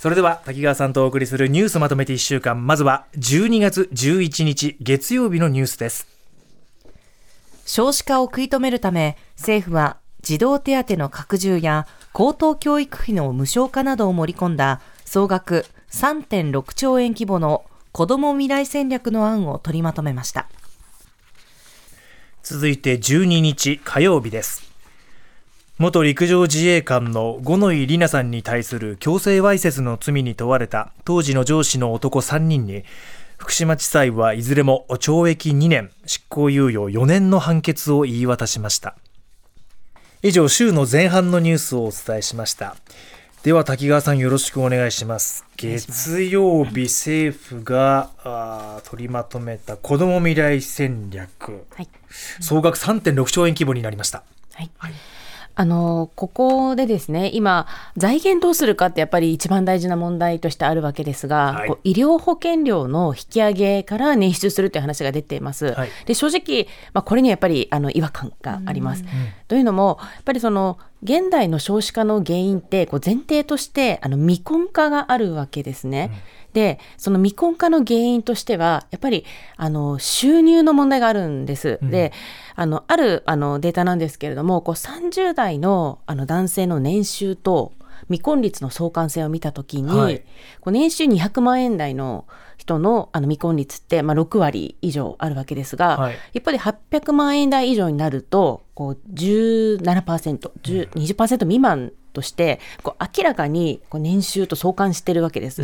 それでは滝川さんとお送りするニュースまとめて1週間。まずは12月11日月曜日のニュースです。少子化を食い止めるため政府は児童手当の拡充や高等教育費の無償化などを盛り込んだ総額3.6兆円規模の子ども未来戦略の案を取りまとめました。続いて12日火曜日です元陸上自衛官の五ノ井里奈さんに対する強制わいせつの罪に問われた当時の上司の男3人に福島地裁はいずれも懲役2年執行猶予4年の判決を言い渡しました。以上週の前半のニュースをお伝えしました。では滝川さんよろしくお願いします。月曜日政府があ取りまとめた子ども未来戦略、はい、総額3.6兆円規模になりました、はい、はいあのここでですね今財源どうするかってやっぱり一番大事な問題としてあるわけですが、はい、こう医療保険料の引き上げから捻出するという話が出ています。はい、で正直、まあ、これにはやっぱりあの違和感があります。というのもやっぱりその現代の少子化の原因ってこう前提としてあの未婚化があるわけですね。うんで、その未婚化の原因としては、やっぱり、あの、収入の問題があるんです。うん、で、あの、ある、あの、データなんですけれども、こう、30代の、あの、男性の年収と、未婚率の相関性を見たときに、はい、こう年収200万円台の人のあの未婚率って、まあ、6割以上あるわけですが、はい、一方で800万円台以上になるとこう17%、20%未満としてこう明らかにこう年収と相関してるわけです。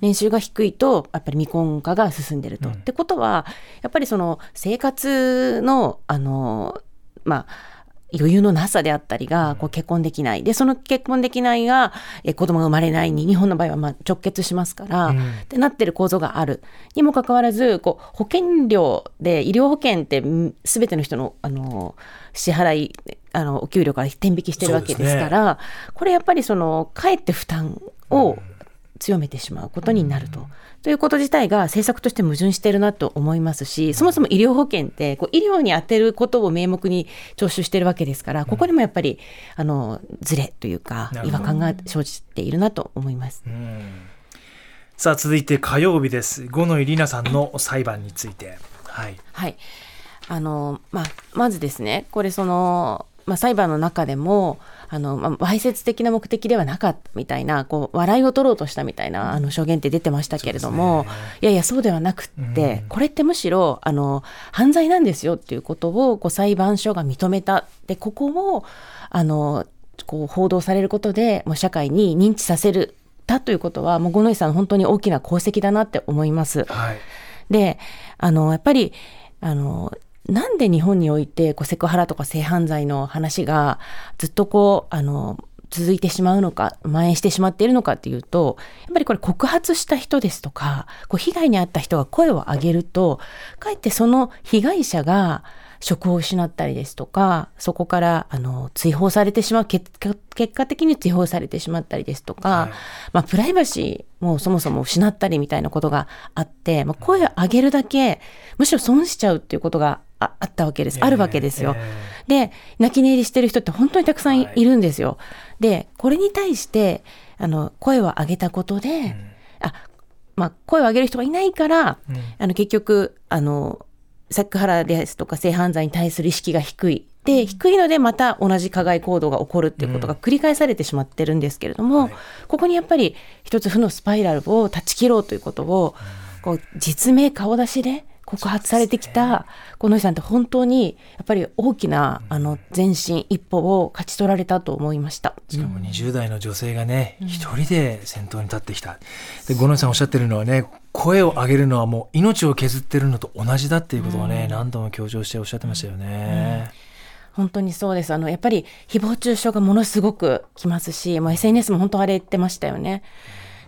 年収が低いとやっぱり未婚化が進んでると。うん、ってことはやっぱりその生活のあのまあ余裕のなさであったりが、こう結婚できない。で、その結婚できないが、え子供が生まれないに、日本の場合はま直結しますから、うん、ってなってる構造がある。にもかかわらず、こう、保険料で、医療保険って全ての人の、あの、支払い、あの、お給料から転引きしてるわけですから、ね、これやっぱりその、かえって負担を強めてしまうことになると。うんということ自体が政策として矛盾してるなと思いますし、そもそも医療保険ってこう医療に充てることを名目に徴収してるわけですから、ここにもやっぱりあのずれというか違和感が生じているなと思います。さあ続いて火曜日です。五ノ井里奈さんの裁判について。はい。はい。あのまあまずですね、これそのまあ裁判の中でも。あの、まあ、わいせつ的な目的ではなかったみたいな、こう、笑いを取ろうとしたみたいな、あの、証言って出てましたけれども、ね、いやいや、そうではなくって、うん、これってむしろ、あの、犯罪なんですよっていうことを、こう、裁判所が認めた。で、ここを、あの、こう、報道されることで、もう社会に認知させる。たということは、もう五ノ井さん本当に大きな功績だなって思います。はい、で、あの、やっぱり、あの、なんで日本においてこうセクハラとか性犯罪の話がずっとこうあの続いてしまうのか蔓延してしまっているのかっていうとやっぱりこれ告発した人ですとかこう被害に遭った人が声を上げるとかえってその被害者が職を失ったりですとか、そこからあの追放されてしまう結果、的に追放されてしまったりですとか、はい、まあ、プライバシーもそもそも失ったりみたいなことがあって、まあ、声を上げるだけ、むしろ損しちゃうっていうことがあったわけです。あるわけですよ。で、泣き寝入りしてる人って本当にたくさんいるんですよ。はい、で、これに対して、あの、声を上げたことで、うん、あ、まあ、声を上げる人がいないから、うん、あの、結局、あの、セクハラですとか性犯罪に対する意識が低い。で、低いのでまた同じ加害行動が起こるっていうことが繰り返されてしまってるんですけれども、うんはい、ここにやっぱり一つ負のスパイラルを断ち切ろうということを、こう実名顔出しで告発されてきたこの人さんって本当にやっぱり大きなあの前進一歩を勝ち取られたと思いました。しかも20代の女性がね一、人で先頭に立ってきた。で五ノ井さんおっしゃってるのはね声を上げるのはもう命を削ってるのと同じだっていうことをね、何度も強調しておっしゃってましたよね。本当にそうです。あの、やっぱり誹謗中傷がものすごくきますし、もう SNS も本当荒れてましたよね。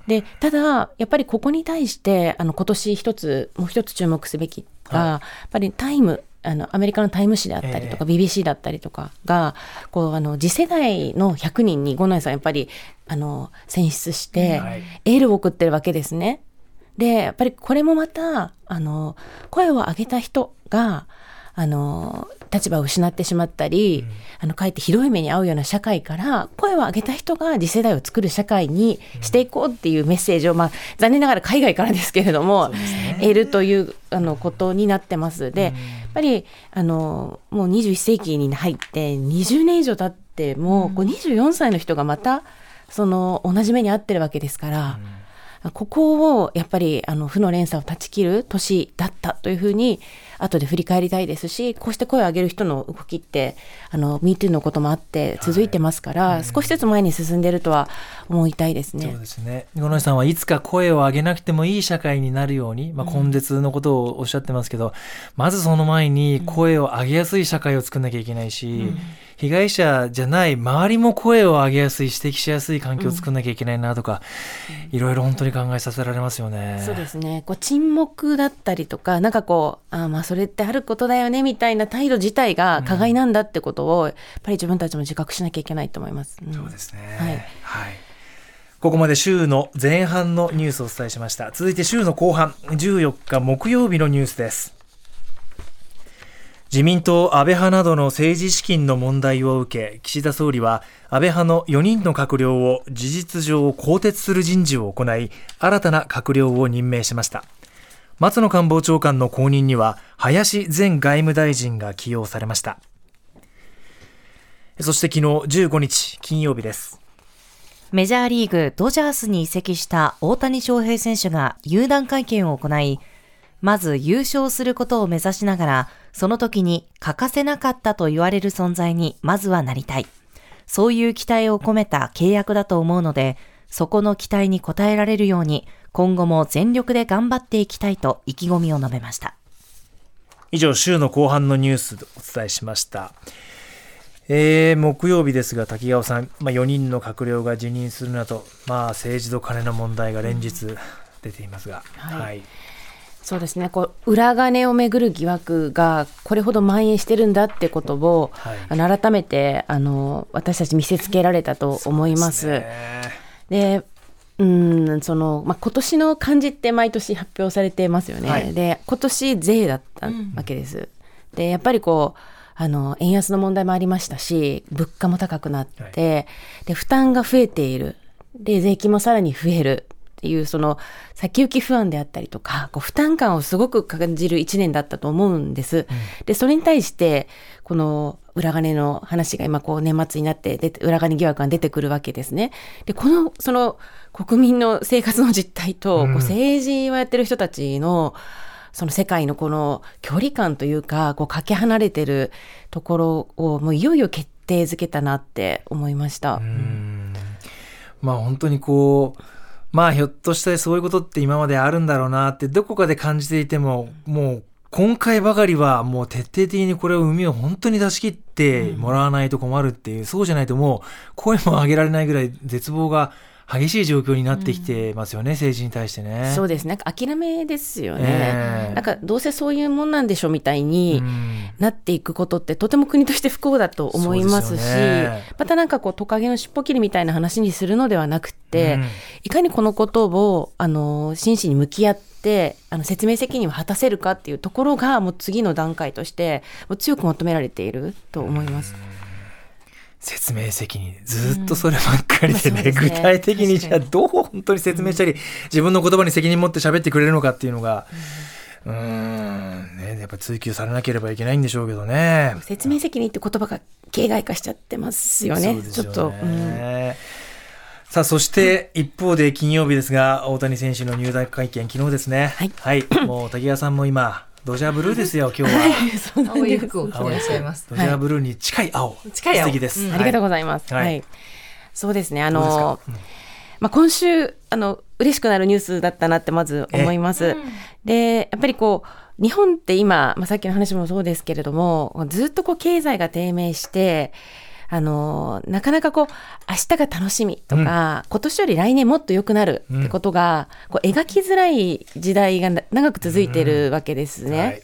で、ただ、やっぱりここに対して、あの、今年一つ、もう一つ注目すべきが、はい、やっぱりタイム、あの、アメリカのタイム誌であったりとか、えー、BBC だったりとかが、こう、あの、次世代の100人に五内さんやっぱり、あの、選出して、エールを送ってるわけですね。で、やっぱりこれもまた、あの、声を上げた人が、あの立場を失ってしまったり、あのかえってひどい目に遭うような社会から声を上げた人が次世代を作る社会にしていこうっていうメッセージを、まあ、残念ながら海外からですけれども、得るというあのことになってます。で、やっぱりあのもう21世紀に入って20年以上経っても、こう24歳の人がまたその同じ目に遭ってるわけですから。ここをやっぱりあの負の連鎖を断ち切る年だったというふうに後で振り返りたいですしこうして声を上げる人の動きってあの MeToo のこともあって続いてますから、はい、少しずつ前に進んでいるとは思いたいですね。そうですね。五ノ井さんはいつか声を上げなくてもいい社会になるように、まあ、根絶のことをおっしゃってますけど、うん、まずその前に声を上げやすい社会を作んなきゃいけないし、うん被害者じゃない周りも声を上げやすい指摘しやすい環境を作んなきゃいけないなとか、うん、いろいろ本当に考えさせられますよね。そうですねこう沈黙だったりとかなんかこうあまあそれってあることだよねみたいな態度自体が加害なんだってことを、やっぱり自分たちも自覚しなきゃいけないと思います。うん、そうですね、はい、はいここまで週の前半のニュースをお伝えしました。続いて週の後半、14日木曜日のニュースです。自民党安倍派などの政治資金の問題を受け岸田総理は安倍派の4人の閣僚を事実上更迭する人事を行い新たな閣僚を任命しました。松野官房長官の後任には林前外務大臣が起用されました。そして昨日15日金曜日です。メジャーリーグドジャースに移籍した大谷翔平選手が有談会見を行いまず優勝することを目指しながらその時に欠かせなかったと言われる存在にまずはなりたい。そういう期待を込めた契約だと思うので、そこの期待に応えられるように、今後も全力で頑張っていきたいと意気込みを述べました。以上、週の後半のニュースでお伝えしました。えー、木曜日ですが、滝川さん、まあ、4人の閣僚が辞任するなど、まあ、政治と金の問題が連日出ていますが。はい、はいそうですね。こう裏金をめぐる疑惑がこれほど蔓延してるんだってことを、はい、あの改めてあの私たち見せつけられたと思います。でうんそのまあ、今年の漢字って毎年発表されてますよね。はい、で今年税だったわけです。うん、でやっぱりこうあの円安の問題もありましたし物価も高くなって、はい、で負担が増えている。で税金もさらに増えるっていうその先行き不安であったりとかこう負担感をすごく感じる1年だったと思うんです。うん、でそれに対してこの裏金の話が今こう年末になって出て裏金疑惑が出てくるわけですね。でこのその国民の生活の実態と、こう政治をやってる人たちのその世界のこの距離感というかこうかけ離れてるところをもういよいよ決定づけたなって思いました。まあ本当にこうまあひょっとしてそういうことって今まであるんだろうなってどこかで感じていてももう今回ばかりはもう徹底的にこれを海を本当に出し切ってもらわないと困るっていう、うん、そうじゃないともう声も上げられないぐらい絶望が激しい状況になってきてますよね、うん、政治に対してね。そうですね。諦めですよね、えー、なんかどうせそういうもんなんでしょみたいになっていくことってとても国として不幸だと思いますし、ね、またなんかこうトカゲの尻尾切りみたいな話にするのではなくて、うん、いかにこのことをあの真摯に向き合ってあの説明責任を果たせるかっていうところがもう次の段階としてもう強く求められていると思います。うん説明責任ずっとそればっかりでね、うん、具体的にじゃあどう本当に説明したり、自分の言葉に責任持って喋ってくれるのかっていうのが、うん、ね、やっぱ追求されなければいけないんでしょうけどね。説明責任って言葉が形骸化しちゃってますよね。よねちょっと。うんさあ、そして一方で金曜日ですが、大谷選手の入団会見、昨日ですね。はい。はい、もう滝川さんも今、ドジャーブルーですよ、今日は。はい、青い服を着ていらっしゃいます。ドジャーブルーに近い青。近い青。素敵です、ありがとうございます。はい。そうですね、あの、まあ、今週、あの、嬉しくなるニュースだったなってまず思います。で、やっぱりこう、日本って今、まあ、さっきの話もそうですけれども、ずっとこう経済が低迷して、あの、なかなかこう、明日が楽しみとか、うん、今年より来年もっと良くなるってことが、こう描きづらい時代が長く続いてるわけですね。うんはい、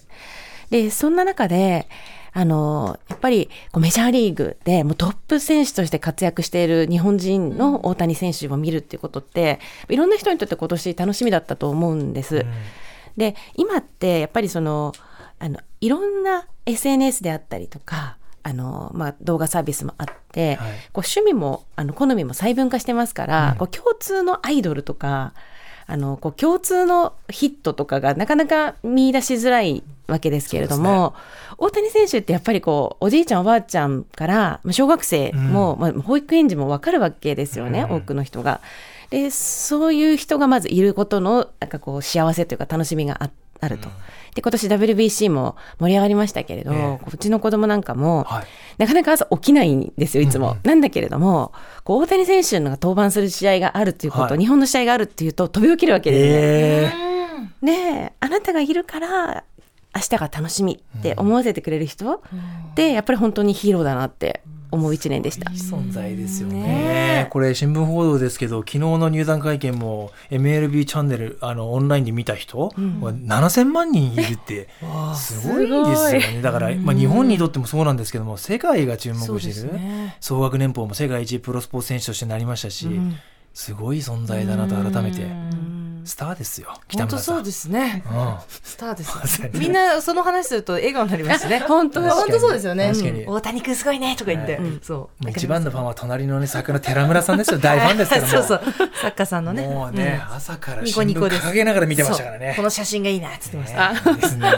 で、そんな中で、あの、やっぱりこうメジャーリーグでもうトップ選手として活躍している日本人の大谷選手を見るっていうことって、いろんな人にとって今年楽しみだったと思うんです。うん、で、今ってやっぱりその、あのいろんな SNS であったりとかあの、まあ、動画サービスもあって、はい。こう趣味もあの好みも細分化してますから、うん。こう共通のアイドルとかあのこう共通のヒットとかがなかなか見出しづらいわけですけれども、大谷選手ってやっぱりこうおじいちゃんおばあちゃんからまあ小学生も、まあ、保育園児も分かるわけですよね、うん。多くの人が。でそういう人がまずいることのなんかこう幸せというか楽しみがああると。で今年 WBC も盛り上がりましたけれど、ええ。うちの子供なんかも、はい。なかなか朝起きないんですよ、いつも。うんうん。なんだけれども、こう大谷選手のが登板する試合があるっていうこと、はい。日本の試合があるっていうと飛び起きるわけですね。えねえ、あなたがいるから明日が楽しみって思わせてくれる人って、やっぱり本当にヒーローだなって思う一年でした。いい存在ですよね。ね。これ新聞報道ですけど昨日の入団会見も MLB チャンネルあのオンラインで見た人、7000万人いるってすごい。ですよね。だから、まあ、日本にとってもそうなんですけども世界が注目そうでしてる、すね。総額年俸も世界一プロスポーツ選手としてなりましたし、すごい存在だなと改めてスターですよ北村さん。本当そうですね。うん。スターです。みんなその話すると笑顔になりますね。本当本当そうですよね。大谷君すごいねとか言って。はい。そもう一番のファンは隣のね桜寺村さんですよ。大ファンですからも。そうそう。作家さんのね。もうね、うん。朝からニ新聞コニコです。掲げながら見てましたからね。そう。この写真がいいなっつってました。ね。ですね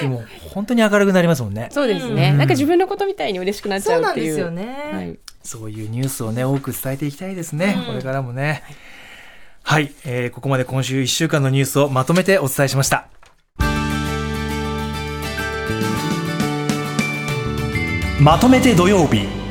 でも本当に明るくなりますもんね。そうですね、うん。なんか自分のことみたいに嬉しくなっちそうなんゃう。っていう。ですよね。はい。そういうニュースをね多く伝えていきたいですね、これからもねはい、えーここまで今週1週間のニュースをまとめてお伝えしました。まとめて土曜日。